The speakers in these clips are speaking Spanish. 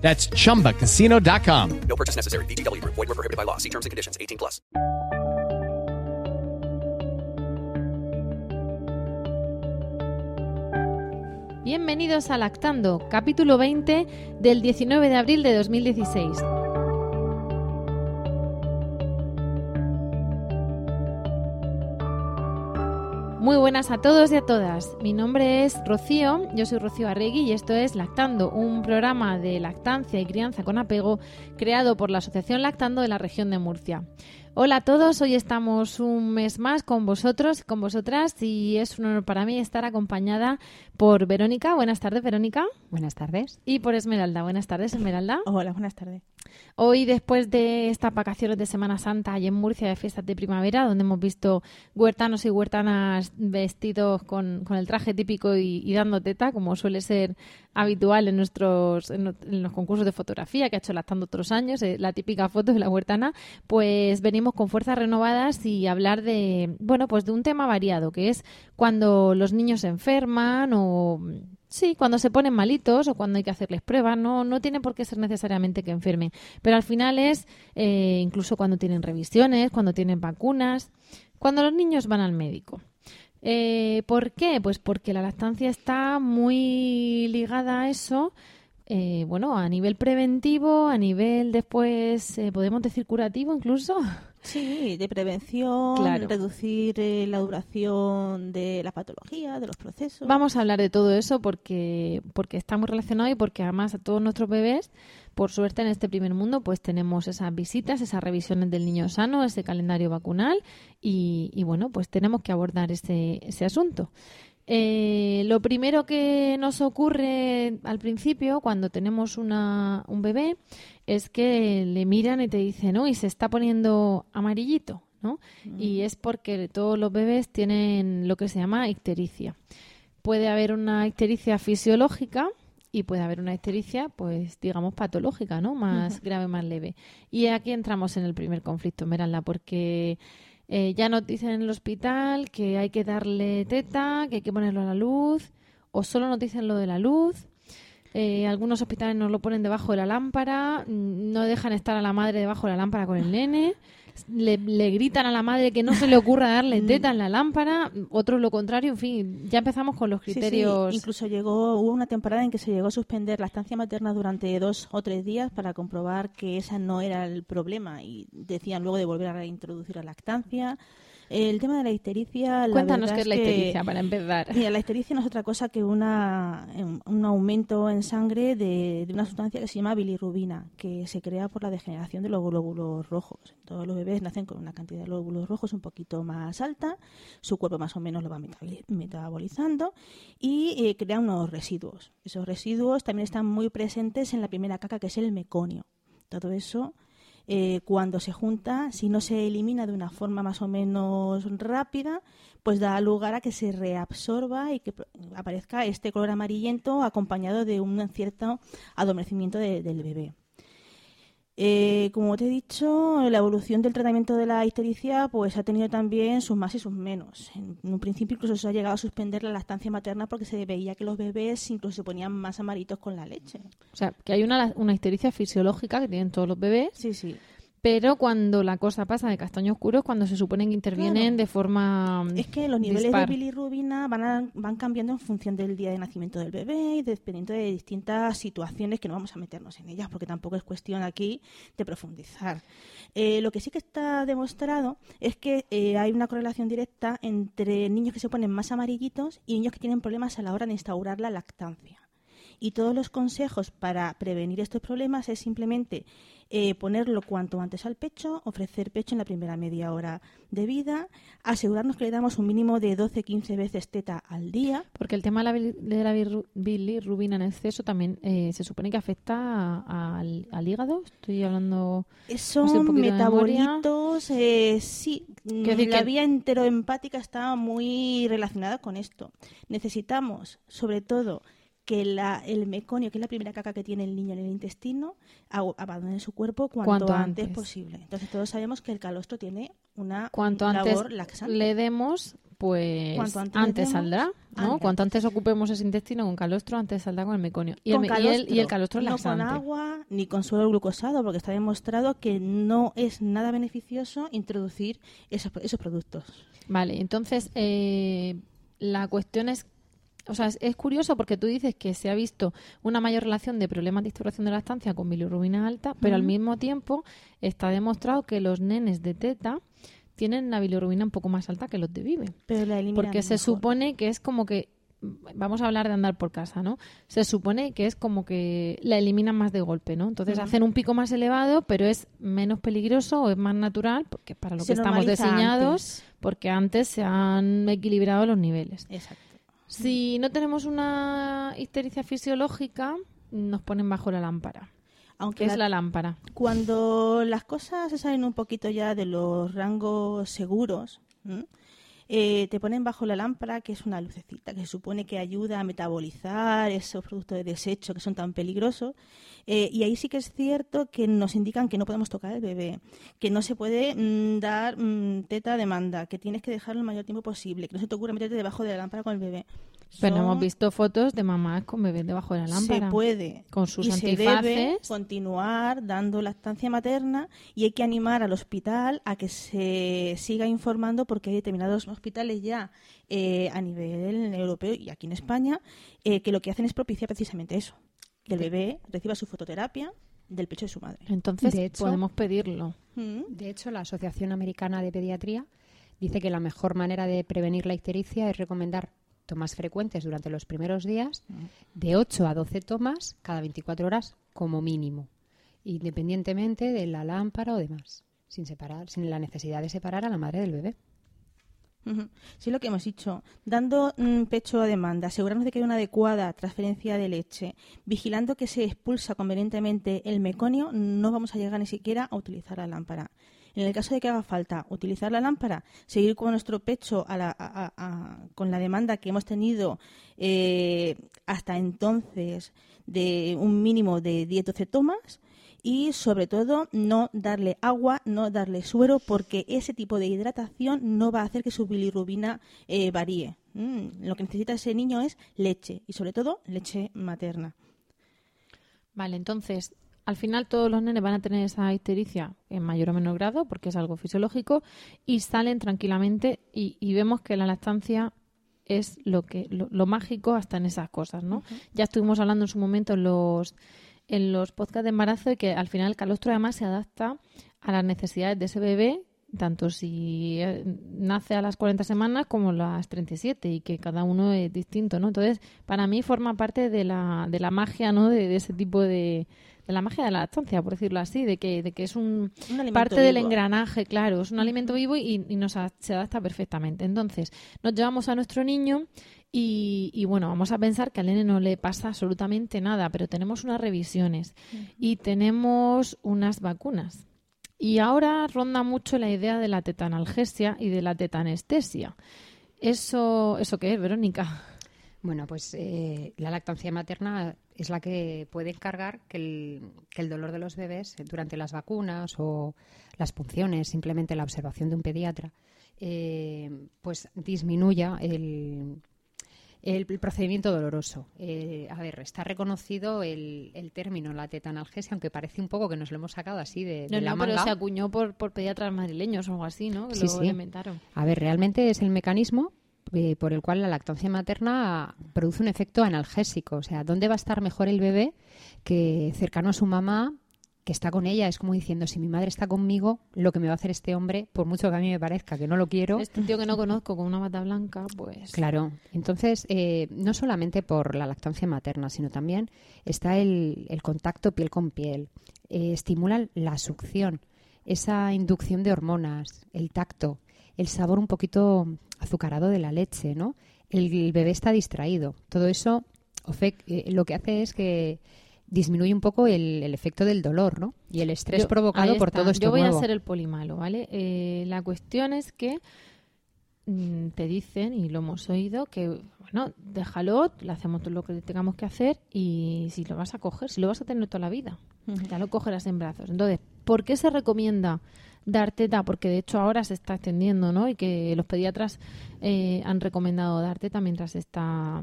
That's chumbacasino.com. No purchase necessary. VGW Group. Void were prohibited by law. See terms and conditions. 18 plus. Bienvenidos a Lactando, capítulo 20 del 19 de abril de 2016. Muy buenas a todos y a todas. Mi nombre es Rocío, yo soy Rocío Arregui y esto es Lactando, un programa de lactancia y crianza con apego creado por la Asociación Lactando de la región de Murcia. Hola a todos, hoy estamos un mes más con vosotros, con vosotras y es un honor para mí estar acompañada por Verónica. Buenas tardes, Verónica. Buenas tardes. Y por Esmeralda. Buenas tardes, Esmeralda. Hola, buenas tardes. Hoy, después de estas vacaciones de Semana Santa y en Murcia de fiestas de primavera, donde hemos visto huertanos y huertanas vestidos con, con el traje típico y, y, dando teta, como suele ser habitual en nuestros en, en los concursos de fotografía que ha hecho Lactando otros años, eh, la típica foto de la huertana, pues venimos con fuerzas renovadas y hablar de, bueno, pues de un tema variado, que es cuando los niños se enferman o Sí, cuando se ponen malitos o cuando hay que hacerles pruebas, no, no tiene por qué ser necesariamente que enfermen, pero al final es eh, incluso cuando tienen revisiones, cuando tienen vacunas, cuando los niños van al médico. Eh, ¿Por qué? Pues porque la lactancia está muy ligada a eso, eh, bueno, a nivel preventivo, a nivel después, eh, podemos decir curativo incluso. Sí, de prevención, Claro. reducir eh, la duración de la patología, de los procesos. Vamos a hablar de todo eso porque, porque está muy relacionado y porque además a todos nuestros bebés, por suerte en este primer mundo, pues tenemos esas visitas, esas revisiones del niño sano, ese calendario vacunal y, y bueno, pues tenemos que abordar ese, ese asunto. Eh, lo primero que nos ocurre al principio, cuando tenemos una, un bebé, es que le miran y te dicen, uy, se está poniendo amarillito, ¿no? Y es porque todos los bebés tienen lo que se llama ictericia. Puede haber una ictericia fisiológica y puede haber una ictericia, pues digamos, patológica, ¿no? Más grave, más leve. Y aquí entramos en el primer conflicto, Meralda, porque eh, ya nos dicen en el hospital que hay que darle teta, que hay que ponerlo a la luz, o solo nos dicen lo de la luz. Eh, algunos hospitales nos lo ponen debajo de la lámpara, no dejan estar a la madre debajo de la lámpara con el nene, le, le gritan a la madre que no se le ocurra darle teta en la lámpara, otros lo contrario, en fin, ya empezamos con los Sí, sí, criterios. Incluso llegó, hubo una temporada en que se llegó a suspender la estancia materna durante dos o tres días para comprobar que esa no era el problema y decían luego de volver a reintroducir la lactancia. El tema de la ictericia. la Cuéntanos qué es la que- ictericia para empezar. Mira, la ictericia no es otra cosa que una, un- un aumento en sangre de, de una sustancia que se llama bilirrubina, que se crea por la degeneración de los glóbulos rojos. Todos los bebés nacen con una cantidad de glóbulos rojos un poquito más alta, su cuerpo más o menos lo va metaboli- metabolizando y eh, crea unos residuos. Esos residuos también están muy presentes en la primera caca, que es el meconio. Todo eso eh, cuando se junta, si no se elimina de una forma más o menos rápida, pues da lugar a que se reabsorba y que aparezca este color amarillento acompañado de un cierto adormecimiento de- del bebé. Eh, como te he dicho, la evolución del tratamiento de la ictericia pues ha tenido también sus más y sus menos. En un principio incluso se ha llegado a suspender la lactancia materna porque se veía que los bebés incluso se ponían más amaritos con la leche. O sea, que hay una, una ictericia fisiológica que tienen todos los bebés, Sí, sí. Pero cuando la cosa pasa de castaño oscuro es cuando se supone que intervienen Claro. de forma Es que los niveles dispar. de bilirrubina van, a- van cambiando en función del día de nacimiento del bebé y dependiendo de distintas situaciones que no vamos a meternos en ellas porque tampoco es cuestión aquí de profundizar. Eh, lo que sí que está demostrado es que eh, hay una correlación directa entre niños que se ponen más amarillitos y niños que tienen problemas a la hora de instaurar la lactancia. Y todos los consejos para prevenir estos problemas es simplemente eh, ponerlo cuanto antes al pecho, ofrecer pecho en la primera media hora de vida, asegurarnos que le damos un mínimo de 12-15 veces teta al día. Porque el tema de la, de la bilirrubina en exceso también eh, se supone que afecta a- al, al hígado. Estoy hablando... Eh, Son de metabolitos, eh, sí, decir la que- vía enteroempática está muy relacionada con esto. Necesitamos, sobre todo, que la- el meconio, que es la primera caca que tiene el niño en el intestino, abandone su cuerpo cuanto, Cuanto antes, antes. posible. Entonces todos sabemos que el calostro tiene una Cuanto antes labor laxante. le demos, pues Cuanto antes antes, demos, saldrá, ¿no? antes. Cuanto antes ocupemos ese intestino con calostro, antes saldrá con el meconio. Y, Con el, me- y el- y el calostro, calostro no laxante. con agua ni con suelo glucosado, porque está demostrado que no es nada beneficioso introducir esos, esos productos. Vale, entonces eh, la cuestión es, o sea, es, es curioso porque tú dices que se ha visto una mayor relación de problemas de instauración de lactancia con bilirrubina alta, pero al mismo tiempo está demostrado que los nenes de teta tienen la bilirrubina un poco más alta que los de Vive. Pero la Porque se mejor. supone que es como que vamos a hablar de andar por casa, ¿no? Se supone que es como que la eliminan más de golpe, ¿no? Entonces hacen un pico más elevado, pero es menos peligroso o es más natural, porque para lo Se que estamos diseñados, antes. porque antes se han equilibrado los niveles. Exacto. Si no tenemos una histericia fisiológica, nos ponen bajo la lámpara. Aunque ¿Qué es la- la lámpara? cuando las cosas se salen un poquito ya de los rangos seguros, ¿m? Eh, te ponen bajo la lámpara, que es una lucecita que se supone que ayuda a metabolizar esos productos de desecho que son tan peligrosos. Eh, y ahí sí que es cierto que nos indican que no podemos tocar al bebé, que no se puede mm, dar mm, teta demanda, que tienes que dejarlo el mayor tiempo posible, que no se te ocurra meterte debajo de la lámpara con el bebé. Pero Son- hemos visto fotos de mamás con bebés debajo de la lámpara. se puede. Con sus y se debe continuar dando lactancia materna y hay que animar al hospital a que se siga informando porque hay determinados hospitales ya eh, a nivel europeo y aquí en España eh, que lo que hacen es propiciar precisamente eso, que el bebé reciba su fototerapia del pecho de su madre. Entonces De hecho- podemos pedirlo. Mm. De hecho, la Asociación Americana de Pediatría dice que la mejor manera de prevenir la ictericia es recomendar tomas frecuentes durante los primeros días, de 8 a 12 tomas cada 24 horas como mínimo, independientemente de la lámpara o demás, sin separar, sin la necesidad de separar a la madre del bebé. Sí, lo que hemos dicho. Dando mm, pecho a demanda, asegurarnos de que hay una adecuada transferencia de leche, vigilando que se expulsa convenientemente el meconio, no vamos a llegar ni siquiera a utilizar la lámpara. En el caso de que haga falta utilizar la lámpara, seguir con nuestro pecho a la- a- con la demanda que hemos tenido eh, hasta entonces de un mínimo de 10-12 tomas y sobre todo no darle agua, no darle suero porque ese tipo de hidratación no va a hacer que su bilirrubina eh, varíe. Mm, lo que necesita ese niño es leche y sobre todo leche materna. Vale, entonces, al final todos los nenes van a tener esa histericia en mayor o menor grado, porque es algo fisiológico, y salen tranquilamente y, y vemos que la lactancia es lo que lo, lo mágico hasta en esas cosas, ¿no? Ya estuvimos hablando en su momento en los en los podcasts de embarazo y que al final el calostro además se adapta a las necesidades de ese bebé, tanto si eh, nace a las 40 semanas como las 37 y que cada uno es distinto, ¿no? Entonces, para mí forma parte de la, de la magia, ¿no? De, de ese tipo de, de la magia de la lactancia, por decirlo así, de que, de que es un, parte del engranaje, claro, es un alimento vivo y, y nos a- se adapta perfectamente. Entonces, nos llevamos a nuestro niño y, y, bueno, vamos a pensar que al nene no le pasa absolutamente nada, pero tenemos unas revisiones y tenemos unas vacunas. Y ahora ronda mucho la idea de la tetanalgesia y de la tetanestesia. ¿Eso, ¿eso qué es, Verónica? Bueno, pues eh, la lactancia materna es la que puede encargar que el, que el dolor de los bebés eh, durante las vacunas o las punciones, simplemente la observación de un pediatra, eh, pues disminuya el, el, el procedimiento doloroso. Eh, a ver, está reconocido el, el término, la tetanalgesia, aunque parece un poco que nos lo hemos sacado así de, de No, la no, pero se acuñó por, por pediatras madrileños o algo así, ¿no? Que Sí, lo sí. inventaron. A ver, realmente es el mecanismo eh, por el cual la lactancia materna produce un efecto analgésico. O sea, ¿dónde va a estar mejor el bebé que cercano a su mamá que está con ella. Es como diciendo, si mi madre está conmigo, lo que me va a hacer este hombre, por mucho que a mí me parezca que no lo quiero, Este tío que no conozco con una bata blanca, pues... Claro, entonces eh, no solamente por la lactancia materna, sino también está el, el contacto piel con piel, eh, estimula la succión, esa inducción de hormonas, el tacto, el sabor un poquito azucarado de la leche, ¿no? El, bebé está distraído. Todo eso eh, lo que hace es que disminuye un poco el, el efecto del dolor, ¿no? Y el estrés Yo- provocado por todo esto Yo voy nuevo. a ser el polimalo, ¿vale? Eh, la cuestión es que mm, te dicen, y lo hemos oído, que, bueno, déjalo, le hacemos todo lo que tengamos que hacer y si lo vas a coger, si lo vas a tener toda la vida, ya lo cogerás en brazos. Entonces, ¿por qué se recomienda dar teta? Porque de hecho ahora se está extendiendo, ¿no? Y que los pediatras eh, han recomendado dar teta mientras está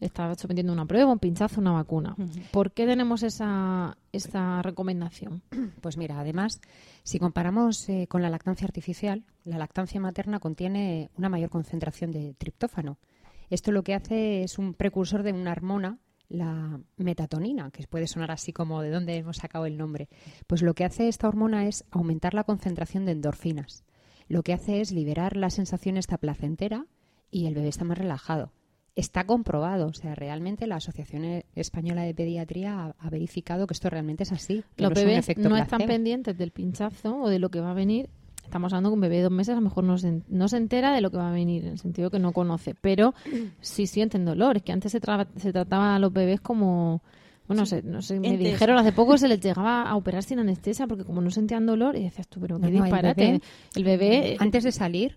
está sometiendo una prueba, un pinchazo, una vacuna. ¿Por qué tenemos esa, esa recomendación? Pues mira, además, si comparamos eh, con la lactancia artificial, la lactancia materna contiene una mayor concentración de triptófano. Esto lo que hace es un precursor de una hormona, la metatonina, que puede sonar así como de dónde hemos sacado el nombre. Pues lo que hace esta hormona es aumentar la concentración de endorfinas. Lo que hace es liberar la sensación esta placentera y el bebé está más relajado. Está comprobado, o sea, realmente la Asociación E- Española de Pediatría ha, ha verificado que esto realmente es así. que Los no bebés no están pendientes del pinchazo o de lo que va a venir. Estamos hablando que un bebé de dos meses a lo mejor no se, no se entera de lo que va a venir, en el sentido que no conoce, pero sí sienten dolor. Es que antes se, tra- se trataba a los bebés como... Bueno, se- no sé, me dijeron hace poco se les llegaba a operar sin anestesia porque como no sentían dolor, y decías tú, pero qué No, no, el disparate. bebé- El bebé, Antes de salir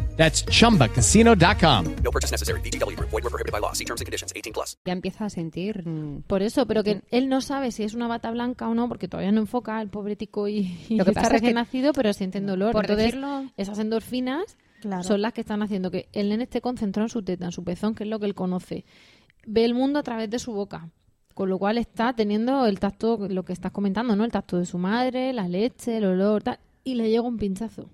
That's chumbacasino.com. No purchase necessary. Group. Void were prohibited by law. See terms and conditions. 18 plus. ya empieza a sentir por eso, pero que él no sabe si es una bata blanca o no, porque todavía no enfoca el pobre tico y, y Lo que está pasa es que- recién nacido, pero sienten dolor. por Entonces, decirlo- esas endorfinas Claro. son las que están haciendo que el nene esté concentrado en su teta, en su pezón, que es lo que él conoce. Ve el mundo a través de su boca. Con lo cual está teniendo el tacto, lo que estás comentando, ¿no? El tacto de su madre, la leche, el olor, tal. Y le llega un pinchazo.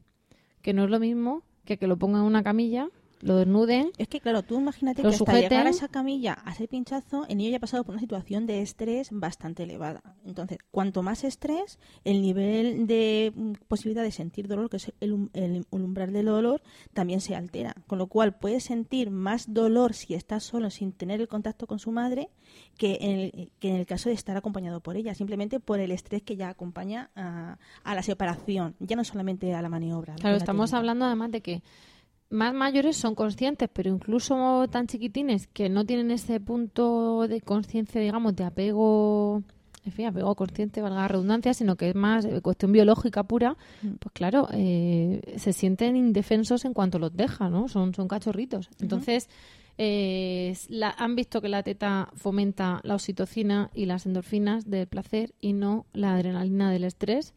Que no es lo mismo que que lo pongan en una camilla, lo desnuden. Es que, claro, tú imagínate que hasta sujeten. llegar a esa camilla, a ese pinchazo, el niño ya ha pasado por una situación de estrés bastante elevada. Entonces, cuanto más estrés, el nivel de mm, posibilidad de sentir dolor, que es el, um- el umbral del dolor, también se altera. Con lo cual, puede sentir más dolor si está solo, sin tener el contacto con su madre, que en el, que en el caso de estar acompañado por ella, simplemente por el estrés que ya acompaña a, a la separación, ya no solamente a la maniobra. Claro, la estamos técnica. hablando además de que más mayores son conscientes, pero incluso tan chiquitines que no tienen ese punto de conciencia, digamos, de apego, en fin, apego consciente, valga la redundancia, sino que es más cuestión biológica pura, pues claro, eh, se sienten indefensos en cuanto los deja, ¿no? Son, son cachorritos. Entonces, eh, la- han visto que la teta fomenta la oxitocina y las endorfinas del placer y no la adrenalina del estrés.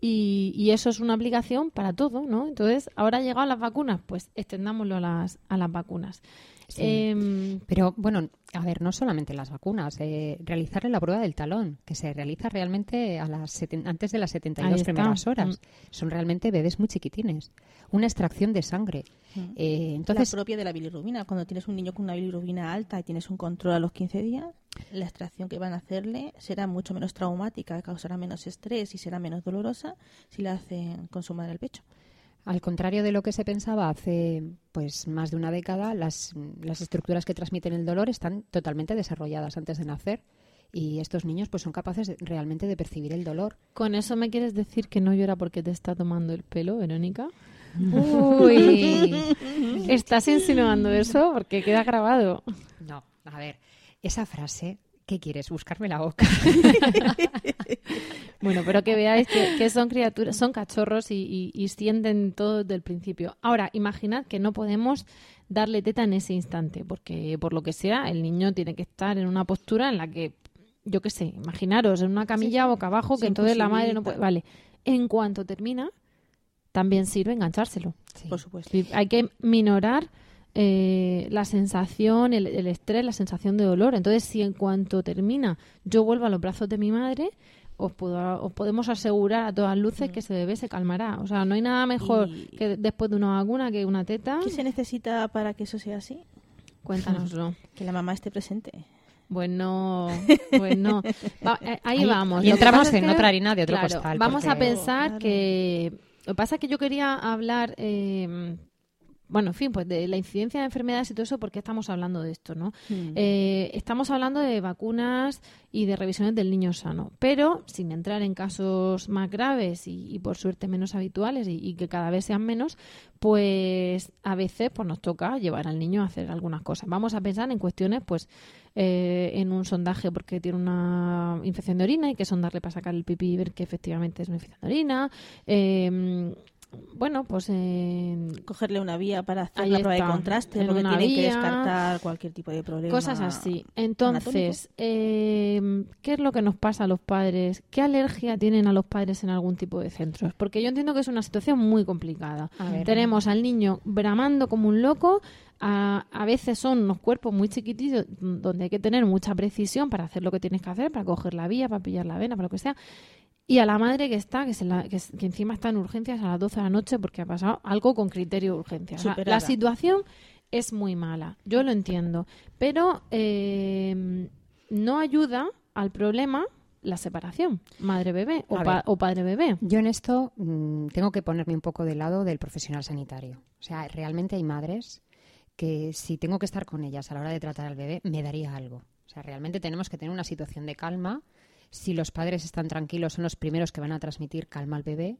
Y, y eso es una aplicación para todo, ¿no? Entonces, ahora han llegado las vacunas, pues extendámoslo a las, a las vacunas. Sí. Em, Pero bueno, a ver, no solamente las vacunas, eh, realizarle la prueba del talón, que se realiza realmente a las seten- antes de las Ahí 72 está. primeras horas. Mm. Son realmente bebés muy chiquitines. Una extracción de sangre. Eh, entonces, la propia de la bilirrubina. Cuando tienes un niño con una bilirrubina alta y tienes un control a los 15 días, la extracción que van a hacerle será mucho menos traumática, causará menos estrés y será menos dolorosa si la hacen con su madre al pecho. Al contrario de lo que se pensaba hace pues más de una década, las, las estructuras que transmiten el dolor están totalmente desarrolladas antes de nacer y estos niños pues son capaces de- realmente de percibir el dolor. ¿Con eso me quieres decir que no llora porque te está tomando el pelo, Verónica? Uy. ¿Estás insinuando eso? Porque queda grabado. No, a ver, esa frase, ¿qué quieres? Buscarme la boca. Bueno, pero que veáis que, que son criaturas, son cachorros y, y- y sienten todo desde el principio. Ahora, imaginad que no podemos darle teta en ese instante, porque por lo que sea, el niño tiene que estar en una postura en la que, yo qué sé, imaginaros, en una camilla boca abajo, que entonces la madre no puede. Vale, en cuanto termina, también sirve enganchárselo. Sí. Por supuesto. Hay que minorar eh, la sensación, el, el estrés, la sensación de dolor. Entonces, si en cuanto termina yo vuelvo a los brazos de mi madre, os, puedo, os podemos asegurar a todas luces que ese bebé se calmará. O sea, no hay nada mejor Y- que después de una vacuna que una teta. ¿Qué se necesita para que eso sea así? Cuéntanoslo. Que la mamá esté presente. Bueno, bueno. Va- eh, ahí, Ahí- vamos. y entramos en que, otra harina de otro claro, costal, Vamos a pensar Claro. que... Lo que pasa es que yo quería hablar... eh, bueno, en fin, pues de la incidencia de enfermedades y todo eso, ¿por qué estamos hablando de esto, no? Mm. Eh, estamos hablando de vacunas y de revisiones del niño sano, pero sin entrar en casos más graves y, y por suerte menos habituales y, y que cada vez sean menos, pues a veces pues nos toca llevar al niño a hacer algunas cosas. Vamos a pensar en cuestiones, pues eh, en un sondaje porque tiene una infección de orina y que sondarle para sacar el pipí y ver que efectivamente es una infección de orina. Eh, bueno, pues Cogerle una vía para hacer la prueba está, de contraste, porque una tienen que descartar cualquier tipo de problema. Cosas así. Entonces, eh, ¿qué es lo que nos pasa a los padres? ¿Qué alergia tienen a los padres en algún tipo de centros? Porque yo entiendo que es una situación muy complicada. Tenemos al niño bramando como un loco. A, a veces son unos cuerpos muy chiquititos mm, donde hay que tener mucha precisión para hacer lo que tienes que hacer, para coger la vía, para pillar la vena, para lo que sea. Y a la madre que está, que, se la- que, encima está en urgencias a las 12 de la noche porque ha pasado algo con criterio de urgencia. O sea, Superada. la situación es muy mala, yo lo entiendo, pero eh, no ayuda al problema la separación, madre-bebé o, pa- o padre-bebé. Yo en esto mm, tengo que ponerme un poco del lado del profesional sanitario. O sea, realmente hay madres que si tengo que estar con ellas a la hora de tratar al bebé, me daría algo. O sea, realmente tenemos que tener una situación de calma. Si los padres están tranquilos, son los primeros que van a transmitir calma al bebé.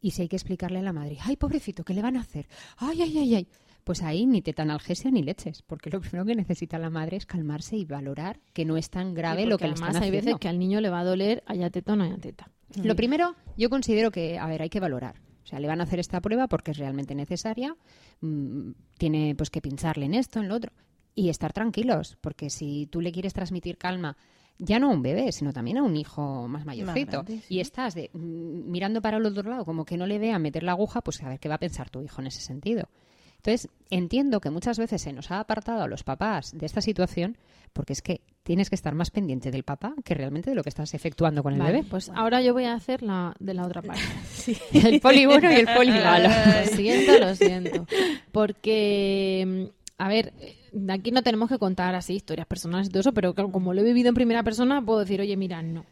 Y si hay que explicarle a la madre, ay, pobrecito, ¿qué le van a hacer? Ay, ay, ay, ay. Pues ahí ni tetanalgesia ni leches, porque lo primero que necesita la madre es calmarse y valorar que no es tan grave Sí, lo que le además están hay haciendo. veces que al niño le va a doler haya teta o no haya teta. Lo primero, yo considero que, a ver, hay que valorar. O sea, le van a hacer esta prueba porque es realmente necesaria. mm, tiene pues que pincharle en esto, en lo otro. Y estar tranquilos, porque si tú le quieres transmitir calma, ya no a un bebé, sino también a un hijo más mayorcito, grande, sí. y estás de, mm, mirando para el otro lado como que no le vea meter la aguja, pues a ver qué va a pensar tu hijo en ese sentido. Entonces, entiendo que muchas veces se nos ha apartado a los papás de esta situación porque es que tienes que estar más pendiente del papá que realmente de lo que estás efectuando con el Vale, bebé. pues ahora yo voy a hacer la de la otra parte. El poli bueno y el poli malo. Lo siento, lo siento. Porque, mm, a ver, aquí no tenemos que contar así historias personales y todo eso, pero como lo he vivido en primera persona, puedo decir, oye, mira, no.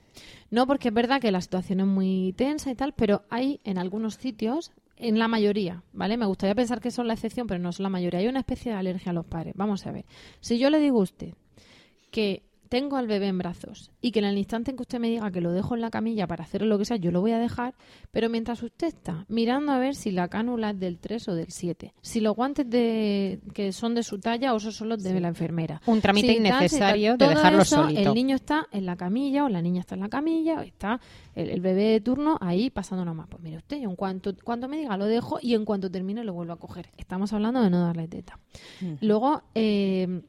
No, porque es verdad que la situación es muy tensa y tal, pero hay en algunos sitios, en la mayoría, ¿vale? Me gustaría pensar que son la excepción, pero no son la mayoría. Hay una especie de alergia a los padres. Vamos a ver. Si yo le digo a usted que tengo al bebé en brazos y que en el instante en que usted me diga que lo dejo en la camilla para hacer lo que sea, yo lo voy a dejar, pero mientras usted está mirando a ver si la cánula es del 3 o del 7, si los guantes de, que son de su talla o esos son los de la enfermera. Un trámite Si tal, innecesario de dejarlo eso, solito. El niño está en la camilla o la niña está en la camilla o está el, el bebé de turno ahí pasando nomás. Pues mire usted, en cuanto, cuando me diga lo dejo y en cuanto termine lo vuelvo a coger. Estamos hablando de no darle teta. Luego, eh,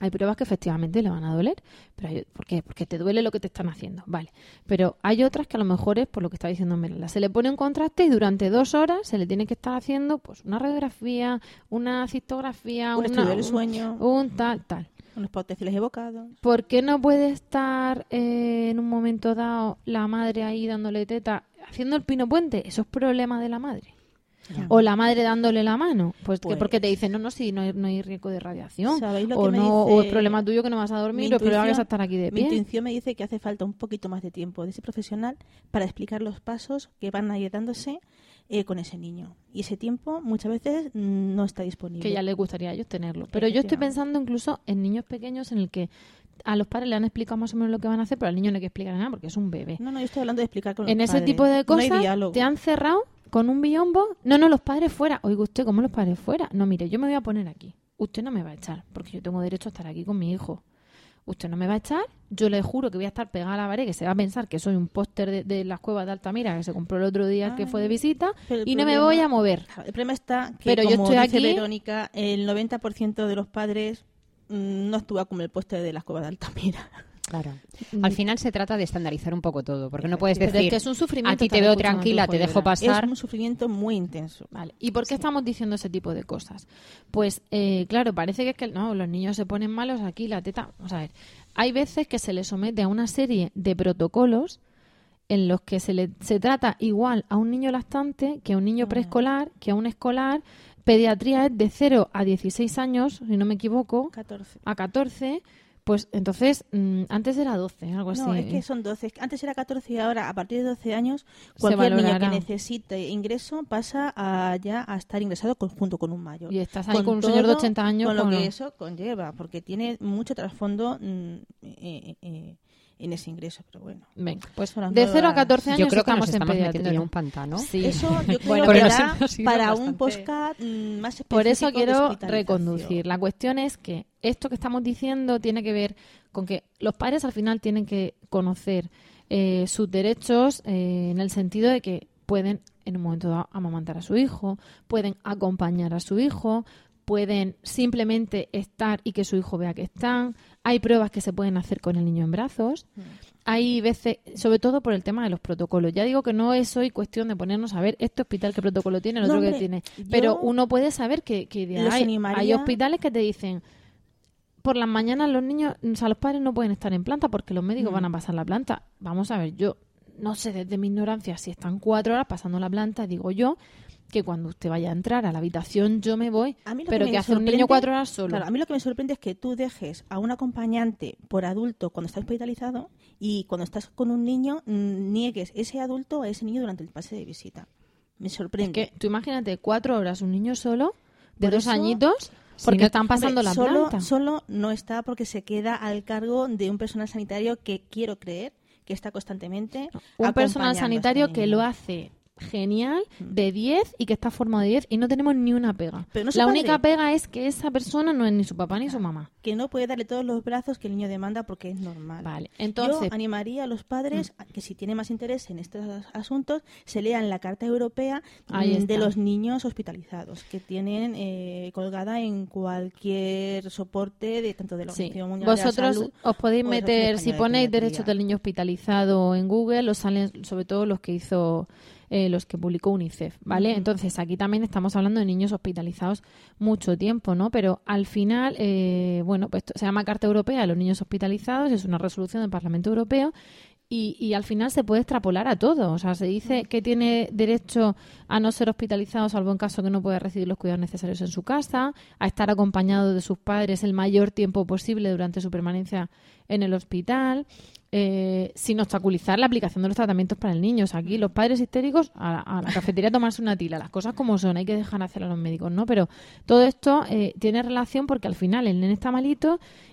hay pruebas que efectivamente le van a doler. Pero hay- ¿Por qué? Porque te duele lo que te están haciendo. Vale. Pero hay otras que a lo mejor es por lo que está diciendo Merla. Se le pone un contraste y durante dos horas se le tiene que estar haciendo pues una radiografía, una cistografía, Un una- estudio del un- sueño. un tal, tal. Unos potenciales evocados. ¿Por qué no puede estar eh, en un momento dado la madre ahí dándole teta, haciendo el pino puente? Eso es problema de la madre. O la madre dándole la mano. Pues, que Pues- porque te dicen, no, no, si no hay, no hay riesgo de radiación. ¿Sabéis lo o que me no, dice o es problema tuyo que no vas a dormir, mi o el problema que vas a estar aquí de Mi pie. intuición me dice que hace falta un poquito más de tiempo de ese profesional para explicar los pasos que van a ir dándose eh, con ese niño. Y ese tiempo muchas veces mm, no está disponible. que ya les gustaría a ellos tenerlo. Pero yo estoy pensando incluso en niños pequeños en el que a los padres le han explicado más o menos lo que van a hacer, pero al niño no hay que explicar nada porque es un bebé. No, no, yo estoy hablando de explicar con los en ese padres. tipo de No cosas te han cerrado con un biombo. No, no, los padres fuera. Oiga usted, ¿cómo los padres fuera? No, mire, yo me voy a poner aquí. Usted no me va a echar porque yo tengo derecho a estar aquí con mi hijo. Usted no me va a echar. Yo le juro que voy a estar pegada a la pared, que se va a pensar que soy un póster de, de las cuevas de Altamira que se compró el otro día que fue de visita y no me voy a mover. El problema está que, Pero yo como estoy dice aquí- Verónica, el 90% de los padres mm, no actúa como el poste de las cuevas de Altamira. Claro. Al final se trata de estandarizar un poco todo, porque no puedes Pero es decir, que es un sufrimiento a ti te veo tranquila, te de dejo pasar. Es un sufrimiento muy intenso. Vale. ¿Y por qué estamos diciendo ese tipo de cosas? Pues, eh, claro, parece que es que no, los niños se ponen malos aquí, la teta. Vamos a ver. Hay veces que se les somete a una serie de protocolos en los que se le se trata igual a un niño lactante que a un niño preescolar, que a un escolar. Pediatría es de 0 a 16 años, si no me equivoco, 14. a 14. Pues entonces, mm, antes era 12, algo así. No, es que son 12. Antes era 14 y ahora, a partir de 12 años, cualquier niño que necesite ingreso pasa a ya a estar ingresado con- junto con un mayor. Y estás ahí con un señor de 80 años Con lo que eso conlleva, porque tiene mucho trasfondo mm, eh, eh, en ese ingreso. Pero bueno, Venga, pues de 0 a nuevas- 14 años Yo creo que estamos nos en estamos metiendo en un pantano. Sí. eso yo creo Bueno, que da para un bastante- postcat mm, más específico Por eso quiero reconducir. La cuestión es que esto que estamos diciendo tiene que ver con que los padres al final tienen que conocer eh, sus derechos eh, en el sentido de que pueden en un momento dado amamantar a su hijo, pueden acompañar a su hijo, pueden simplemente estar y que su hijo vea que están. Hay pruebas que se pueden hacer con el niño en brazos. Hay veces, sobre todo por el tema de los protocolos. Ya digo que no es hoy cuestión de ponernos a ver este hospital qué protocolo tiene, el No, otro que hombre, tiene. Pero uno puede saber que, que hay, animaría- hay hospitales que te dicen por las mañanas los niños, o sea, los padres no pueden estar en planta porque los médicos Mm. van a pasar la planta. Vamos a ver, yo no sé desde mi ignorancia si están cuatro horas pasando la planta, digo yo que cuando usted vaya a entrar a la habitación yo me voy, A mí lo pero me que hace un niño cuatro horas solo. Claro, a mí lo que me sorprende es que tú dejes a un acompañante por adulto cuando está hospitalizado y cuando estás con un niño mm, niegues ese adulto a ese niño durante el pase de visita. Me Es sorprende. que tú imagínate cuatro horas un niño solo de Por dos eso- añitos Si porque no- están pasando Hombre, la solo, planta. Solo no está porque se queda al cargo de un personal sanitario que quiero creer que está constantemente. un personal ese sanitario que lo hace genial de 10 y que está formado de 10 y no tenemos ni una pega. Pero no la padre. única pega es que esa persona no es ni su papá ni su mamá. Que no puede darle todos los brazos que el niño demanda porque es normal. Vale, entonces- Mm. Yo animaría a los padres a que si tienen más interés en estos asuntos, se lean la Carta Europea mm, de los niños hospitalizados, que tienen eh, colgada en cualquier soporte de tanto de la Sí. Organización Mundial de la Vosotros Salud os podéis meter, si de ponéis derechos del niño hospitalizado en Google, os salen sobre todo los que hizo, eh, los que publicó UNICEF, ¿vale? Entonces aquí también estamos hablando de niños hospitalizados mucho tiempo, ¿no? Pero al final, eh, bueno, pues esto se llama Carta Europea de los Niños Hospitalizados, es una resolución del Parlamento Europeo y, y al final se puede extrapolar a todo. O sea, se dice que tiene derecho a no ser hospitalizado, salvo en caso que no pueda recibir los cuidados necesarios en su casa, a estar acompañado de sus padres el mayor tiempo posible durante su permanencia en el hospital, eh, sin obstaculizar la aplicación de los tratamientos para el niño. O sea, aquí los padres histéricos a, a la cafetería a tomarse una tila, las cosas como son, hay que dejar hacer a los médicos, ¿no? Pero todo esto eh, tiene relación porque al final el nene está malito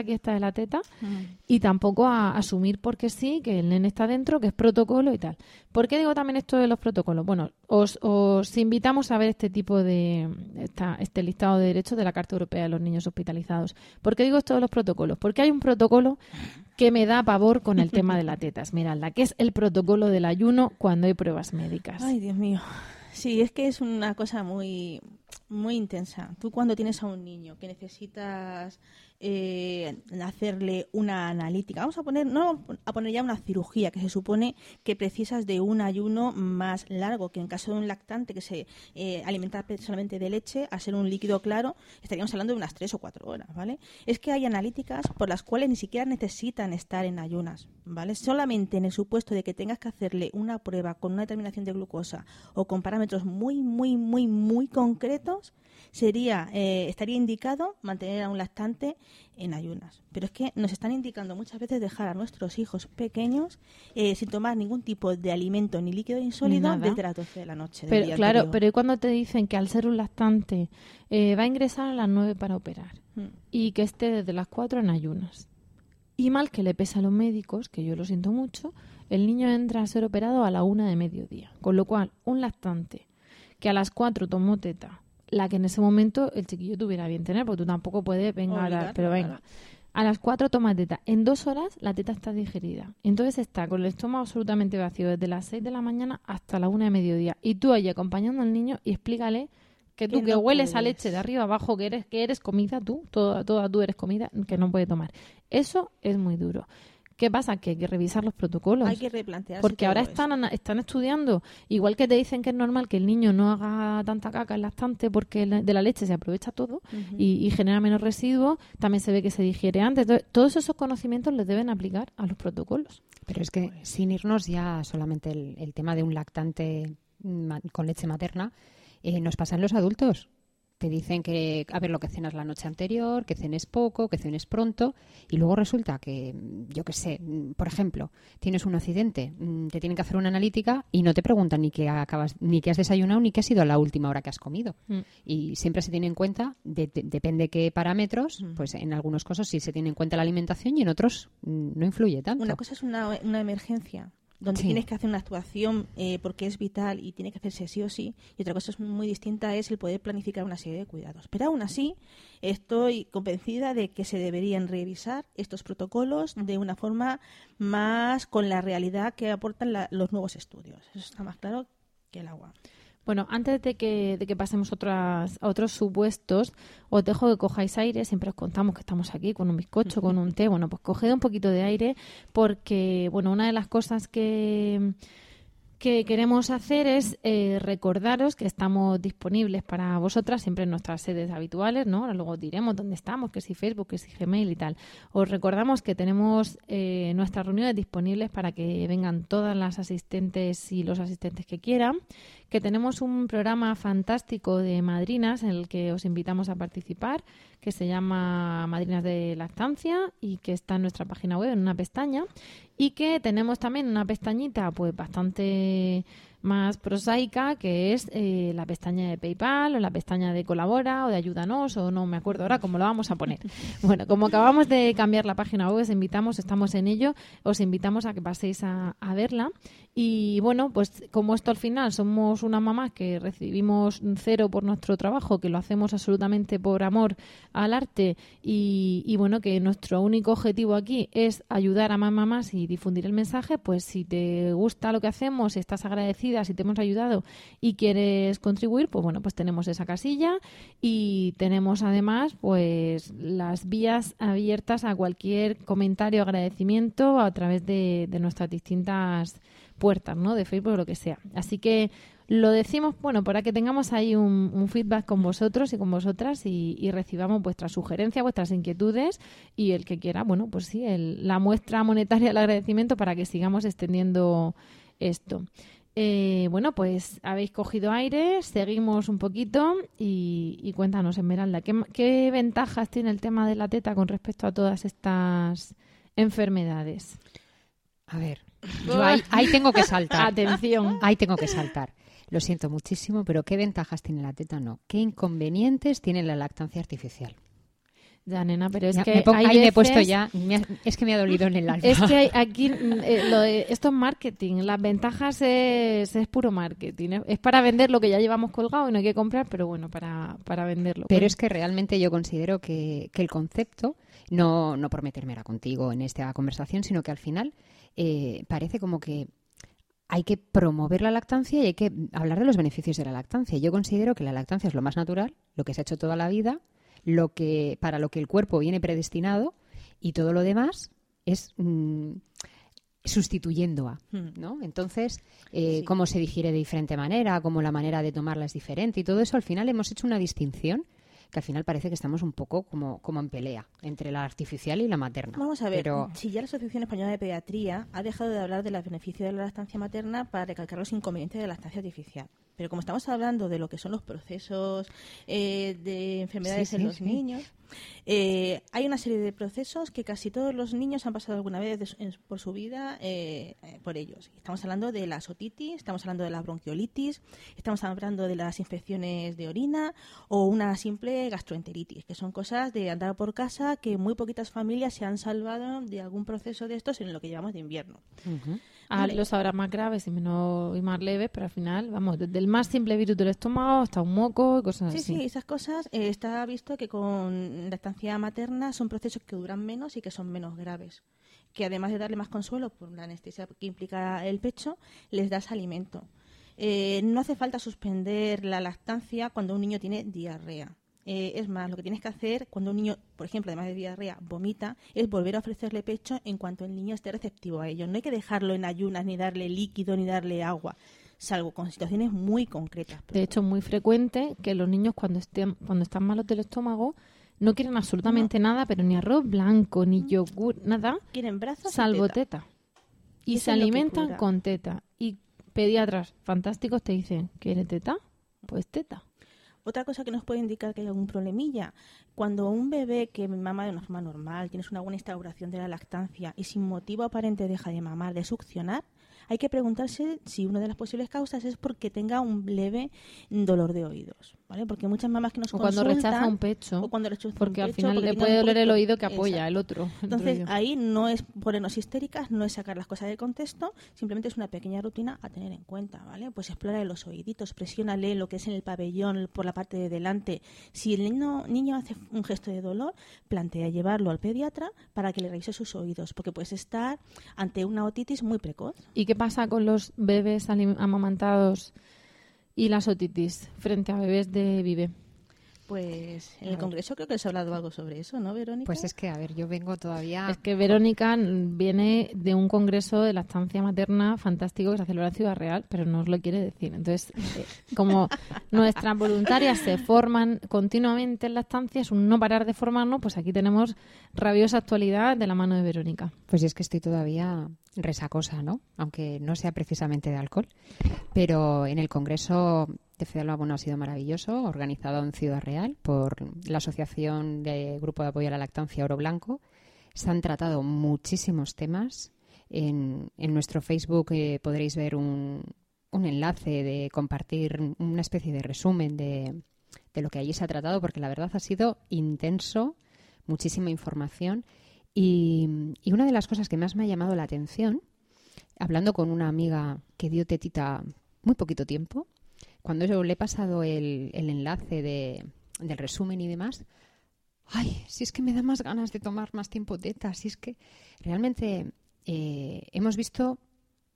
Aquí está de la teta y tampoco a asumir porque sí que el nene está dentro, que es protocolo y tal. ¿Por qué digo también esto de los protocolos? Bueno, os, os invitamos a ver este tipo de esta- este listado de derechos de la Carta Europea de los Niños Hospitalizados. ¿Por qué digo esto de los protocolos? Porque hay un protocolo que me da pavor con el tema de las tetas. Miradla, que es el protocolo del ayuno cuando hay pruebas médicas. Ay, Dios mío. Sí, es que es una cosa muy, muy intensa. Tú cuando tienes a un niño que necesitas eh, hacerle una analítica. Vamos a poner, no a poner ya una cirugía que se supone que precisas de un ayuno más largo, que en caso de un lactante que se eh, alimenta solamente de leche, al ser un líquido claro, estaríamos hablando de unas tres o cuatro horas, ¿vale? Es que hay analíticas por las cuales ni siquiera necesitan estar en ayunas, ¿vale? Solamente en el supuesto de que tengas que hacerle una prueba con una determinación de glucosa o con parámetros muy, muy, muy, muy concretos, sería eh, estaría indicado mantener a un lactante en ayunas. Pero es que nos están indicando muchas veces dejar a nuestros hijos pequeños eh, sin tomar ningún tipo de alimento ni líquido insólido desde las 12 de la noche. Pero, claro, pero ¿y cuando te dicen que al ser un lactante eh, va a ingresar a las 9 para operar hmm. y que esté desde las 4 en ayunas? Y mal que le pesa a los médicos, que yo lo siento mucho, el niño entra a ser operado a la 1 de mediodía. Con lo cual, un lactante que a las 4 tomó teta, la que en ese momento el chiquillo tuviera bien tener, porque tú tampoco puedes, venga, pero venga. A las 4 tomas teta. En dos horas la teta está digerida. Entonces está con el estómago absolutamente vacío desde las 6 de la mañana hasta la 1 de mediodía. Y tú ahí acompañando al niño y explícale que tú que hueles a leche de arriba abajo, que eres, que eres comida tú, toda, toda tú eres comida, que no puede tomar. Eso es muy duro. ¿Qué pasa? Que hay que revisar los protocolos. Hay que replantearse. Porque ahora están, están estudiando, igual que te dicen que es normal que el niño no haga tanta caca en la estante porque de la leche se aprovecha todo y, genera menos residuos, también se ve que se digiere antes. todos esos conocimientos les deben aplicar a los protocolos. Pero es que sin irnos ya solamente el, tema de un lactante con leche materna, eh, nos pasa en los adultos te dicen que, a ver, lo que cenas la noche anterior, que cenes poco, que cenes pronto, y luego resulta que, yo qué sé, por ejemplo, tienes un accidente, mm, te tienen que hacer una analítica y no te preguntan ni qué acabas, ni qué has desayunado, ni qué ha sido la última hora que has comido. Mm. Y siempre se tiene en cuenta, depende qué parámetros, mm. pues en algunos casos sí se tiene en cuenta la alimentación y en otros no influye tanto. Una cosa es una, una emergencia donde tienes que hacer una actuación eh, porque es vital y tiene que hacerse sí o sí, y otra cosa es muy distinta es el poder planificar una serie de cuidados. Pero aún así, estoy convencida de que se deberían revisar estos protocolos de una forma más con la realidad que aportan los nuevos estudios. Eso está más claro que el agua. Bueno, antes de que, de que pasemos otras, a otros supuestos, os dejo que cojáis aire. Siempre os contamos que estamos aquí con un bizcocho, con un té. Bueno, pues coged un poquito de aire porque, bueno, una de las cosas que que queremos hacer es eh, recordaros que estamos disponibles para vosotras siempre en nuestras sedes habituales, ¿no? Ahora luego diremos dónde estamos, que si Facebook, que si Gmail y tal. Os recordamos que tenemos eh, nuestras reuniones disponibles para que vengan todas las asistentes y los asistentes que quieran, que tenemos un programa fantástico de madrinas en el que os invitamos a participar, que se llama Madrinas de Lactancia y que está en nuestra página web en una pestaña y que tenemos también una pestañita pues bastante más prosaica, que es eh, la pestaña de PayPal o la pestaña de Colabora o de Ayúdanos o no me acuerdo ahora cómo lo vamos a poner. Bueno, como acabamos de cambiar la página web, os invitamos, estamos en ello, os invitamos a que paséis a, verla. Y bueno, pues como esto al final somos una mamá que recibimos cero por nuestro trabajo, que lo hacemos absolutamente por amor al arte y, y bueno, que nuestro único objetivo aquí es ayudar a más mamás y difundir el mensaje, pues si te gusta lo que hacemos, estás agradecido si te hemos ayudado y quieres contribuir, pues bueno, pues tenemos esa casilla y tenemos además pues las vías abiertas a cualquier comentario, agradecimiento a través de, nuestras distintas puertas, ¿no? De Facebook o lo que sea. Así que lo decimos, bueno, para que tengamos ahí un, feedback con vosotros y con vosotras y, recibamos vuestras sugerencias, vuestras inquietudes y el que quiera, bueno, pues sí, la muestra monetaria del agradecimiento para que sigamos extendiendo esto. Eh, bueno, pues habéis cogido aire, seguimos un poquito y, cuéntanos, Esmeralda, ¿qué, ventajas tiene el tema de la teta con respecto a todas estas enfermedades? A ver, ahí, tengo que saltar. Atención. Ahí tengo que saltar. Lo siento muchísimo, pero ¿qué ventajas tiene la teta? No. ¿Qué inconvenientes tiene la lactancia artificial? Ya, nena, pero es que. ahí me he puesto ya. es que me ha dolido en el alma. Es que aquí. Mm, eh, esto es marketing. Las ventajas es, es puro marketing. Es para vender lo que ya llevamos colgado y no hay que comprar, pero bueno, para, para venderlo. Pero es que realmente yo considero que, que el concepto, no, no por meterme ahora contigo en esta conversación, sino que al final eh, parece como que hay que promover la lactancia y hay que hablar de los beneficios de la lactancia. Yo considero que la lactancia es lo más natural, lo que se ha hecho toda la vida lo que, para lo que el cuerpo viene predestinado y todo lo demás es mm, sustituyendo a, Hmm. ¿no? Entonces, eh, Sí. cómo se digiere de diferente manera, cómo la manera de tomarla es diferente y todo eso al final hemos hecho una distinción que al final parece que estamos un poco como, como en pelea entre la artificial y la materna. Vamos a ver, Pero, si ya la Asociación Española de Pediatría ha dejado de hablar de los beneficios de la lactancia materna para recalcar los inconvenientes de la lactancia artificial. Pero como estamos hablando de lo que son los procesos eh, de enfermedades Sí, en sí, los sí. niños, eh, hay una serie de procesos que casi todos los niños han pasado alguna vez de su- en- por su vida eh, eh, por ellos. Estamos hablando de la otitis, estamos hablando de la bronquiolitis, estamos hablando de las infecciones de orina o una simple gastroenteritis, que son cosas de andar por casa que muy poquitas familias se han salvado de algún proceso de estos en lo que llevamos de invierno. Ah, Vale. los habrá más graves y menos y más leves, pero al final, vamos, desde el más simple virus del estómago hasta un moco y cosas Sí, así. sí, esas cosas eh, está visto que con lactancia materna son procesos que duran menos y que son menos graves. Que además de darle más consuelo por la anestesia que implica el pecho, les das alimento. Eh, no hace falta suspender la lactancia cuando un niño tiene diarrea. Eh, es más, lo que tienes que hacer cuando un niño, por ejemplo, además de diarrea, vomita, es volver a ofrecerle pecho en cuanto el niño esté receptivo a ello. No hay que dejarlo en ayunas, ni darle líquido, ni darle agua, salvo con situaciones muy concretas. De hecho, es muy frecuente que los niños cuando estén cuando están malos del estómago no quieren absolutamente nada, pero ni arroz blanco, ni yogur, nada, quieren brazos salvo teta. teta. Y Eso se alimentan con teta. Y pediatras fantásticos te dicen, ¿quiere teta? Pues teta. Otra cosa que nos puede indicar que hay algún problemilla, cuando un bebé que mama de una forma normal, tienes una buena instauración de la lactancia y sin motivo aparente deja de mamar, de succionar, hay que preguntarse si una de las posibles causas es porque tenga un leve dolor de oídos, ¿vale? Porque muchas mamás que nos O cuando rechaza un pecho. o cuando rechaza un Porque al pecho, final porque le puede doler el oído que apoya Exacto. el otro. Entonces, ahí no es ponernos histéricas, no es sacar las cosas de contexto, simplemente es una pequeña rutina a tener en cuenta, ¿vale? Pues explora los oíditos, presiónale lo que es en el pabellón por la parte de delante. Si el niño, niño hace un gesto de dolor, plantea llevarlo al pediatra para que le revise sus oídos, porque puedes estar ante una otitis muy precoz. ¿Y qué pasa con los bebés amamantados y las otitis frente a bebés de vive? Pues en el Congreso creo que les ha hablado algo sobre eso, ¿no, Verónica? Pues es que, a ver, yo vengo todavía... Es que Verónica viene de un congreso de lactancia materna fantástico que se celebra en Ciudad Real, pero no os lo quiere decir. Entonces, eh, como nuestras voluntarias se forman continuamente en lactancia, es un no parar de formarnos, pues aquí tenemos rabiosa actualidad de la mano de Verónica. Pues es que estoy todavía resacosa, ¿no? Aunque no sea precisamente de alcohol. Pero en el Congreso de Fidel Bueno ha sido maravilloso, organizado en Ciudad Real por la Asociación de Grupo de Apoyo a la Lactancia Oro Blanco. Se han tratado muchísimos temas. En, nuestro Facebook eh, podréis ver un, enlace de compartir una especie de resumen de, lo que allí se ha tratado, porque la verdad ha sido intenso, muchísima información. Y una de las cosas que más me ha llamado la atención, hablando con una amiga que dio tetita muy poquito tiempo, cuando yo le he pasado el, el enlace de, del resumen y demás, ay, si es que me da más ganas de tomar más tiempo teta, si es que realmente eh, hemos visto,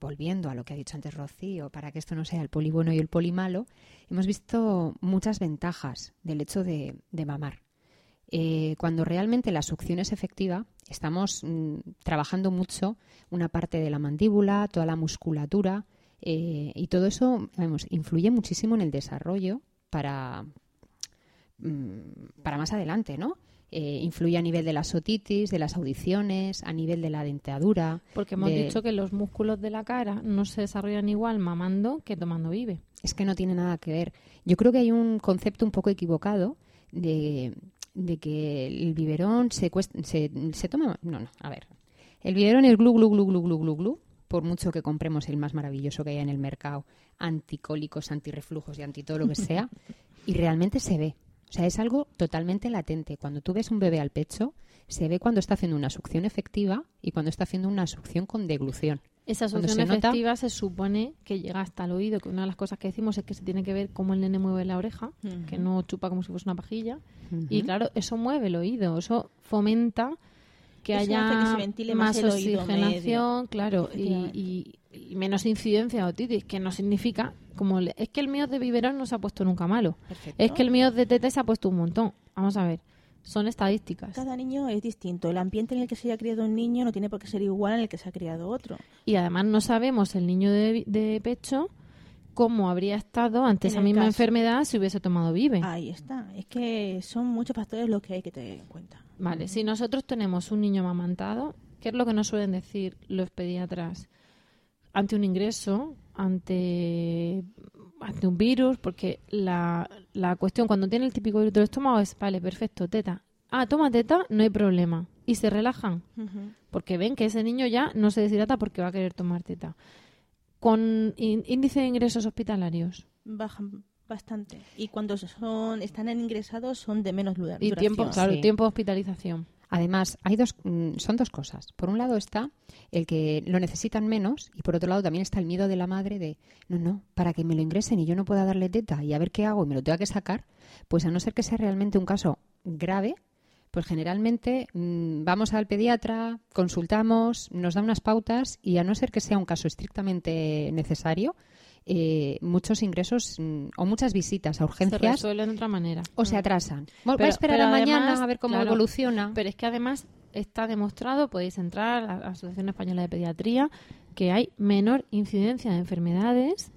volviendo a lo que ha dicho antes Rocío, para que esto no sea el poli bueno y el poli malo, hemos visto muchas ventajas del hecho de, de mamar. Eh, cuando realmente la succión es efectiva, estamos mm, trabajando mucho una parte de la mandíbula, toda la musculatura, eh, y todo eso vamos, influye muchísimo en el desarrollo para, mm, para más adelante, ¿no? Eh, influye a nivel de las otitis, de las audiciones, a nivel de la dentadura. Porque hemos de- dicho que los músculos de la cara no se desarrollan igual mamando que tomando vive. Es que no tiene nada que ver. Yo creo que hay un concepto un poco equivocado de, de que el biberón se, cuest- se, se toma... No, no, a ver. El biberón es glu, glu, glu, glu, glu, glu, glu, por mucho que compremos el más maravilloso que haya en el mercado, anticólicos, antirreflujos y anti todo lo que sea, y realmente se ve. O sea, es algo totalmente latente. Cuando tú ves un bebé al pecho, se ve cuando está haciendo una succión efectiva y cuando está haciendo una succión con deglución. Esa succión se nota- efectiva se supone que llega hasta el oído, que una de las cosas que decimos es que se tiene que ver cómo el nene mueve la oreja, que no chupa como si fuese una pajilla. Y claro, eso mueve el oído, eso fomenta que Eso haya hace que se ventile más oído oxigenación, claro, y, Efectivamente. y- y menos incidencia de otitis, que no significa, como le- es que el mío de biberón no se ha puesto nunca malo, Perfecto. es que el mío de teta se ha puesto un montón. Vamos a ver, son estadísticas. Cada niño es distinto. El ambiente en el que se haya criado un niño no tiene por qué ser igual en el que se ha criado otro. Y además no sabemos el niño de, de pecho cómo habría estado ante En esa misma caso. enfermedad si hubiese tomado Vive. Ahí está. Es que son muchos factores los que hay que tener en cuenta. Vale, si nosotros tenemos un niño amamantado, ¿qué es lo que nos suelen decir los pediatras? Ante un ingreso, ante, ante un virus, porque la, la cuestión cuando tiene el típico virus del estómago es, vale, perfecto, teta. Ah, toma teta, no hay problema. Y se relajan, porque ven que ese niño ya no se deshidrata porque va a querer tomar teta. Con ín- índice de ingresos hospitalarios Bajan bastante. Y cuando son están en ingresados son de menos dura- y tiempo, claro, Sí. tiempo de hospitalización. Además, hay dos, mm, son dos cosas. Por un lado está el que lo necesitan menos y por otro lado también está el miedo de la madre de, no, no, para que me lo ingresen y yo no pueda darle teta y a ver qué hago y me lo tenga que sacar, pues a no ser que sea realmente un caso grave, pues generalmente mm, vamos al pediatra, consultamos, nos da unas pautas y a no ser que sea un caso estrictamente necesario, eh, muchos ingresos mm, o muchas visitas a Se urgencias resuelven de otra manera. o se atrasan. Voy a Pero- esperar pero a mañana además, a ver cómo claro, evoluciona. Pero es que además está demostrado, podéis entrar a la Asociación Española de Pediatría, que hay menor incidencia de enfermedades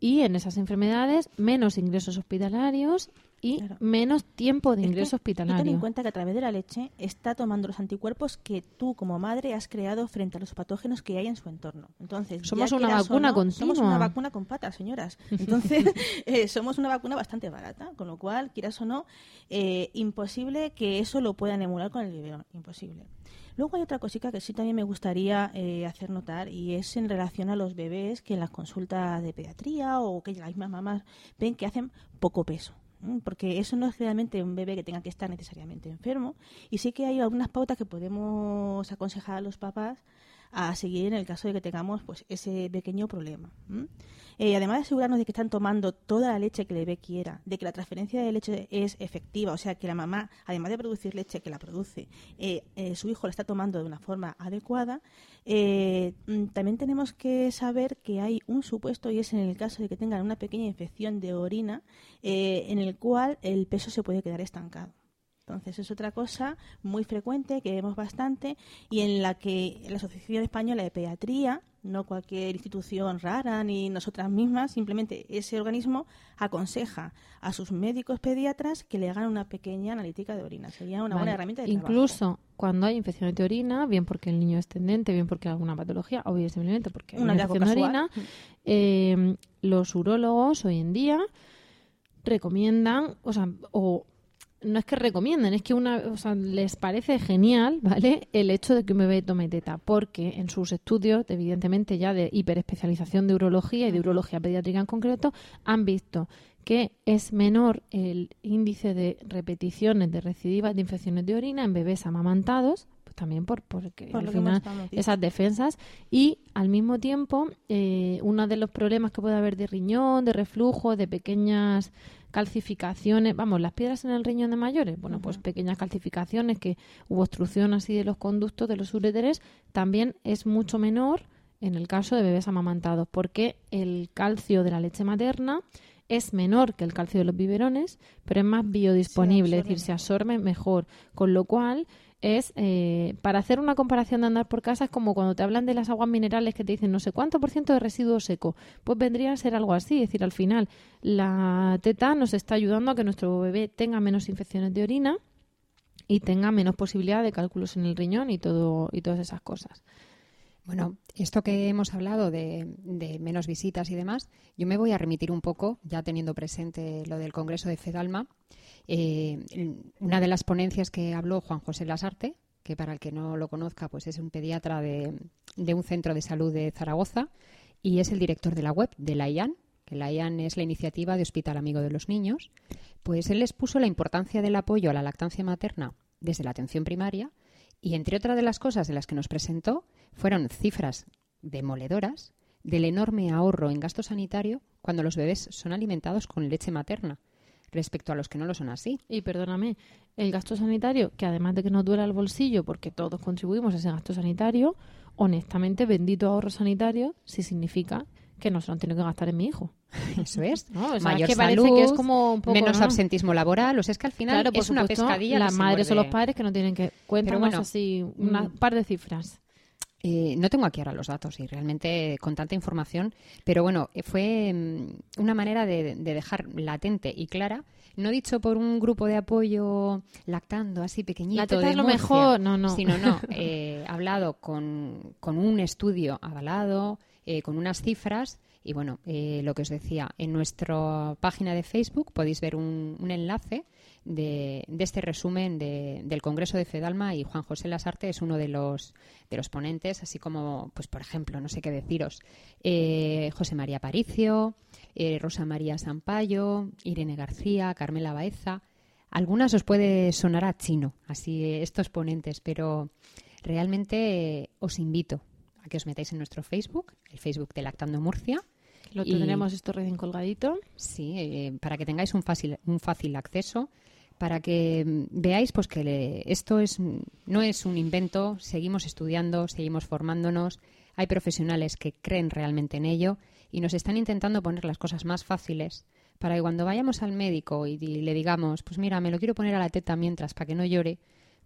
y en esas enfermedades menos ingresos hospitalarios y Claro. menos tiempo de Es que ingreso tú Ten hospitalario. en cuenta que a través de la leche está tomando los anticuerpos que tú como madre has creado frente a los patógenos que hay en su entorno. Entonces, Somos una vacuna no, Somos continua. una vacuna con patas, señoras. Entonces, eh, somos una vacuna bastante barata, con lo cual, quieras o no, eh, imposible que eso lo puedan emular con el biberón. Imposible. Luego hay otra cosita que sí también me gustaría eh, hacer notar y es en relación a los bebés que en las consultas de pediatría o que las mismas mamás ven que hacen poco peso. Porque eso no es realmente un bebé que tenga que estar necesariamente enfermo. Y sí que hay algunas pautas que podemos aconsejar a los papás a seguir en el caso de que tengamos pues ese pequeño problema. Eh, además de asegurarnos de que están tomando toda la leche que el bebé quiera, de que la transferencia de leche es efectiva, o sea que la mamá, además de producir leche que la produce, eh, eh, su hijo la está tomando de una forma adecuada, mm, también tenemos que saber que hay un supuesto y es en el caso de que tengan una pequeña infección de orina en el cual el peso se puede quedar estancado. Entonces es otra cosa muy frecuente que vemos bastante y en la que la Asociación Española de Pediatría, no cualquier institución rara ni nosotras mismas, simplemente ese organismo aconseja a sus médicos pediatras que le hagan una pequeña analítica de orina. Sería una Vale. buena herramienta de trabajo. Incluso cuando hay infecciones de orina, bien porque el niño es tendente, bien porque hay alguna patología, o bien simplemente porque hay Un una infección de orina, eh, los urólogos hoy en día recomiendan, o sea, o no es que recomienden, es que una, o sea, les parece genial, ¿vale? El hecho de que un bebé tome teta, porque en sus estudios, evidentemente ya de hiperespecialización de urología y de urología pediátrica en concreto, han visto que es menor el índice de repeticiones de recidivas de infecciones de orina en bebés amamantados, pues también por porque Por al final esas defensas y al mismo tiempo eh, uno de los problemas que puede haber de riñón, de reflujo, de pequeñas calcificaciones, vamos, las piedras en el riñón de mayores, bueno, pues pequeñas calcificaciones que hubo obstrucción así de los conductos de los uréteres, también es mucho menor en el caso de bebés amamantados, porque el calcio de la leche materna es menor que el calcio de los biberones, pero es más biodisponible, es decir, se absorbe mejor, con lo cual es eh, para hacer una comparación de andar por casa es como cuando te hablan de las aguas minerales que te dicen no sé cuánto por ciento de residuo seco. Pues vendría a ser algo así es decir al final la teta nos está ayudando a que nuestro bebé tenga menos infecciones de orina y tenga menos posibilidad de cálculos en el riñón y todo y todas esas cosas Bueno, esto que hemos hablado de, menos visitas y demás, yo me voy a remitir un poco, ya teniendo presente lo del Congreso de Fedalma. Eh, una de las ponencias que habló Juan José Lasarte, que para el que no lo conozca, pues es un pediatra de, de un centro de salud de Zaragoza y es el director de la web de la IAN, que la IAN es la iniciativa de Hospital Amigo de los Niños. Pues él expuso la importancia del apoyo a la lactancia materna desde la atención primaria y entre otras de las cosas de las que nos presentó fueron cifras demoledoras del enorme ahorro en gasto sanitario cuando los bebés son alimentados con leche materna respecto a los que no lo son así. y perdóname el gasto sanitario que además de que nos duela el bolsillo porque todos contribuimos a ese gasto sanitario honestamente bendito ahorro sanitario si significa que no se lo han tenido que gastar en mi hijo. Eso es. ¿no? O sea, Mayor que salud, que es como un poco, menos ¿no? absentismo laboral. O sea, es que al final Claro, es una pescadilla. Las madres o los padres que no tienen que... Cuéntanos bueno, así un mm. par de cifras. Eh, no tengo aquí ahora los datos y realmente con tanta información, pero bueno, eh, fue mm, una manera de, de dejar latente y clara, no dicho por un grupo de apoyo lactando así pequeñito. La teta de es lo Murcia, mejor, no, no. Sino, no, eh, hablado con, con un estudio avalado, eh, con unas cifras. Y bueno, eh, lo que os decía, en nuestra página de Facebook podéis ver un, enlace de, este resumen de- del Congreso de Fedalma y Juan José Lasarte es uno de los, de los ponentes, así como, pues por ejemplo, no sé qué deciros, eh, José María Paricio, Rosa María Sampaio, Irene García, Carmela Baeza. Algunas os puede sonar a chino, así estos ponentes, pero realmente os invito a que os metáis en nuestro Facebook, el Facebook de Lactando Murcia, Lo Y- tendremos esto recién colgadito. Sí, eh, para que tengáis un fácil, un fácil acceso, para que mm, veáis pues que le- esto es no es un invento, seguimos estudiando, seguimos formándonos, hay profesionales que creen realmente en ello y nos están intentando poner las cosas más fáciles para que cuando vayamos al médico y, le digamos, pues mira, me lo quiero poner a la teta mientras para que no llore,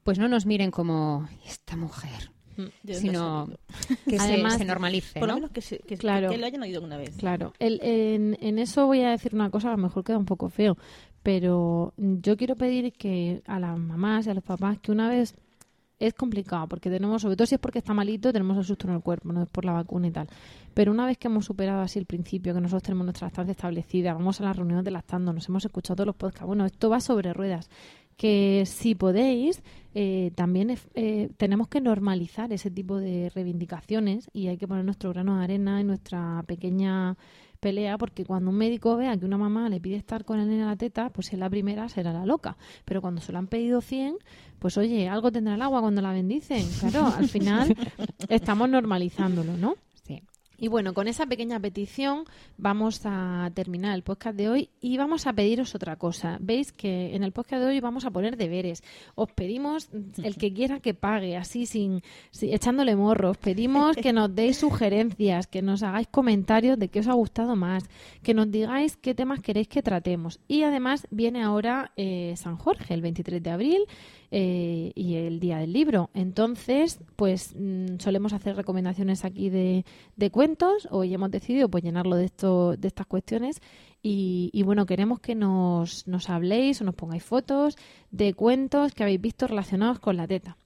pues no nos miren como esta mujer, ¿De dónde sino ha salido? que se- normalice, Por lo ¿no? menos que, se- que, Claro. que lo hayan oído una vez. Claro, el- en, en eso voy a decir una cosa, a lo mejor queda un poco feo, pero yo quiero pedir que a las mamás y a los papás que una vez es complicado, porque tenemos, sobre todo si es porque está malito, tenemos el susto en el cuerpo, no es por la vacuna y tal. Pero una vez que hemos superado así el principio, que nosotros tenemos nuestra estancia establecida, vamos a las reuniones de lactando, nos hemos escuchado todos los podcasts, bueno, esto va sobre ruedas. Que si podéis, eh, también eh, tenemos que normalizar ese tipo de reivindicaciones y hay que poner nuestro grano de arena en nuestra pequeña pelea porque cuando un médico vea que una mamá le pide estar con el nene a la teta, pues si es la primera será la loca. Pero cuando se lo han pedido 100, pues oye, algo tendrá el agua cuando la bendicen. Claro, al final estamos normalizándolo, ¿no? Y bueno, con esa pequeña petición vamos a terminar el podcast de hoy y vamos a pediros otra cosa. Veis que en el podcast de hoy vamos a poner deberes. Os pedimos el que quiera que pague, así sin, sin- echándole morros. Pedimos que nos deis sugerencias, que nos hagáis comentarios de qué os ha gustado más, que nos digáis qué temas queréis que tratemos. Y además viene ahora eh, San Jorge, el 23 de abril eh, y el día del libro. Entonces, pues mm, solemos hacer recomendaciones aquí de, de cuentos. Hoy hemos decidido pues llenarlo de esto, de estas cuestiones. Y, y, bueno, queremos que nos, nos habléis o nos pongáis fotos de cuentos que habéis visto relacionados con la teta.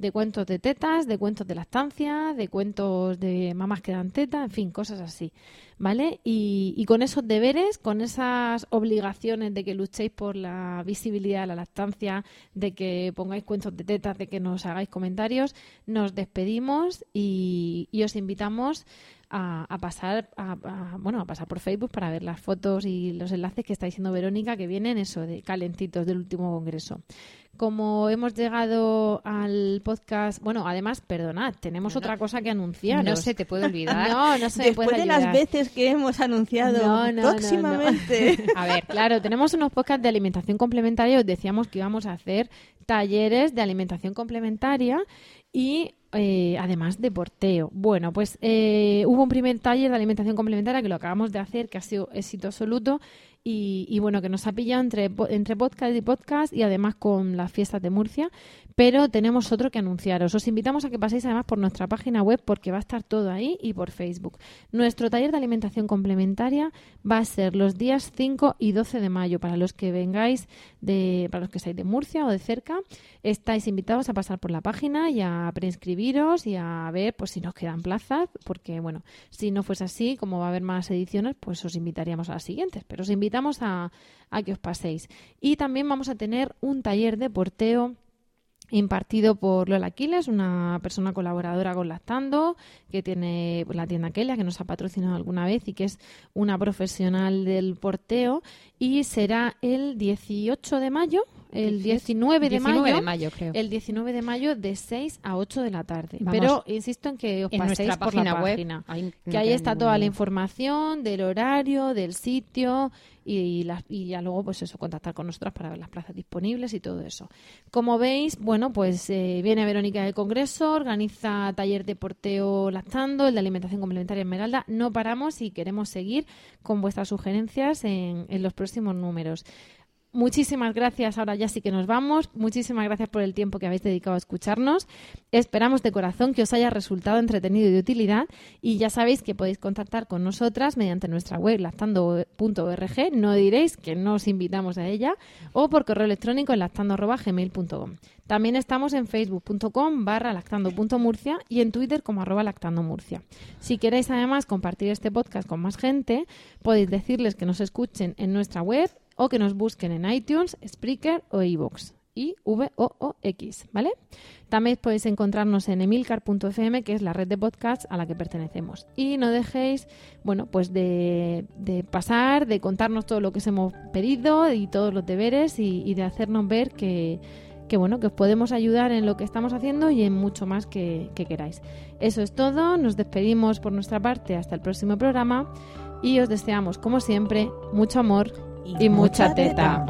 De cuentos de tetas, de cuentos de lactancia, de cuentos de mamás que dan teta, en fin, cosas así. ¿Vale? Y, y con esos deberes, con esas obligaciones de que luchéis por la visibilidad de la lactancia, de que pongáis cuentos de tetas, de que nos hagáis comentarios, nos despedimos y, y os invitamos a, a pasar a, a- bueno a pasar por Facebook para ver las fotos y los enlaces que está diciendo Verónica que vienen eso de calentitos del último congreso. Como hemos llegado al podcast, bueno, además, perdonad, tenemos otra cosa que anunciar. No se te puede olvidar. No, no se Después puede de las veces que hemos anunciado no. próximamente. A ver, claro, tenemos unos podcasts de alimentación complementaria. Os decíamos que íbamos a hacer talleres de alimentación complementaria y eh, además de porteo. Bueno, pues eh, hubo un primer taller de alimentación complementaria que lo acabamos de hacer, que ha sido éxito absoluto. Y, y bueno, que nos ha pillado entre, entre podcast y podcast y además con las fiestas de Murcia. Pero tenemos otro que anunciaros. Os invitamos a que paséis además por nuestra página web porque va a estar todo ahí y por Facebook. Nuestro taller de alimentación complementaria va a ser los días 5 y 12 de mayo. Para los que vengáis, de, para los que estáis de Murcia o de cerca, estáis invitados a pasar por la página y a preinscribiros y a ver pues, si nos quedan plazas. Porque, bueno, si no fuese así, como va a haber más ediciones, pues os invitaríamos a las siguientes. Pero os invitamos a, a que os paséis. Y también vamos a tener un taller de porteo impartido por Lola Aquiles, una persona colaboradora con Lactando, que tiene la tienda Kelia, que nos ha patrocinado alguna vez y que es una profesional del porteo. Y será el 18 de mayo, el 19 de 19 mayo. de mayo, creo. El 19 de mayo de 6 a 8 de la tarde. Vamos, Pero insisto en que os en paséis nuestra por la página web, página. ahí no que ahí está ningún toda la información del horario, del sitio y, las- y ya luego pues eso, contactar con nosotras para ver las plazas disponibles y todo eso. Como veis, bueno, pues eh, viene Verónica del Congreso, organiza taller de porteo lactando, el de alimentación complementaria Esmeralda. No paramos y queremos seguir con vuestras sugerencias en, en los próximos números. Muchísimas gracias. Ahora ya sí que nos vamos. Muchísimas gracias por el tiempo que habéis dedicado a escucharnos. Esperamos de corazón que os haya resultado entretenido y de utilidad. Y ya sabéis que podéis contactar con nosotras mediante nuestra web lactando.org. No diréis que no os invitamos a ella. O por correo electrónico en lactando.gmail.com. También estamos en facebook.com barra lactando.murcia y en Twitter como arroba lactandomurcia. Si queréis además compartir este podcast con más gente, podéis decirles que nos escuchen en nuestra web o que nos busquen en iTunes, Spreaker o iVoox. I V O O X, ¿vale? También podéis encontrarnos en emilcar.fm, que es la red de podcasts a la que pertenecemos. Y no dejéis, bueno, pues de, de pasar, de contarnos todo lo que os hemos pedido y todos los deberes y, y de hacernos ver que, que, bueno, que os podemos ayudar en lo que estamos haciendo y en mucho más que queráis. Eso es todo, nos despedimos por nuestra parte hasta el próximo programa y os deseamos, como siempre, mucho amor y, mucha teta.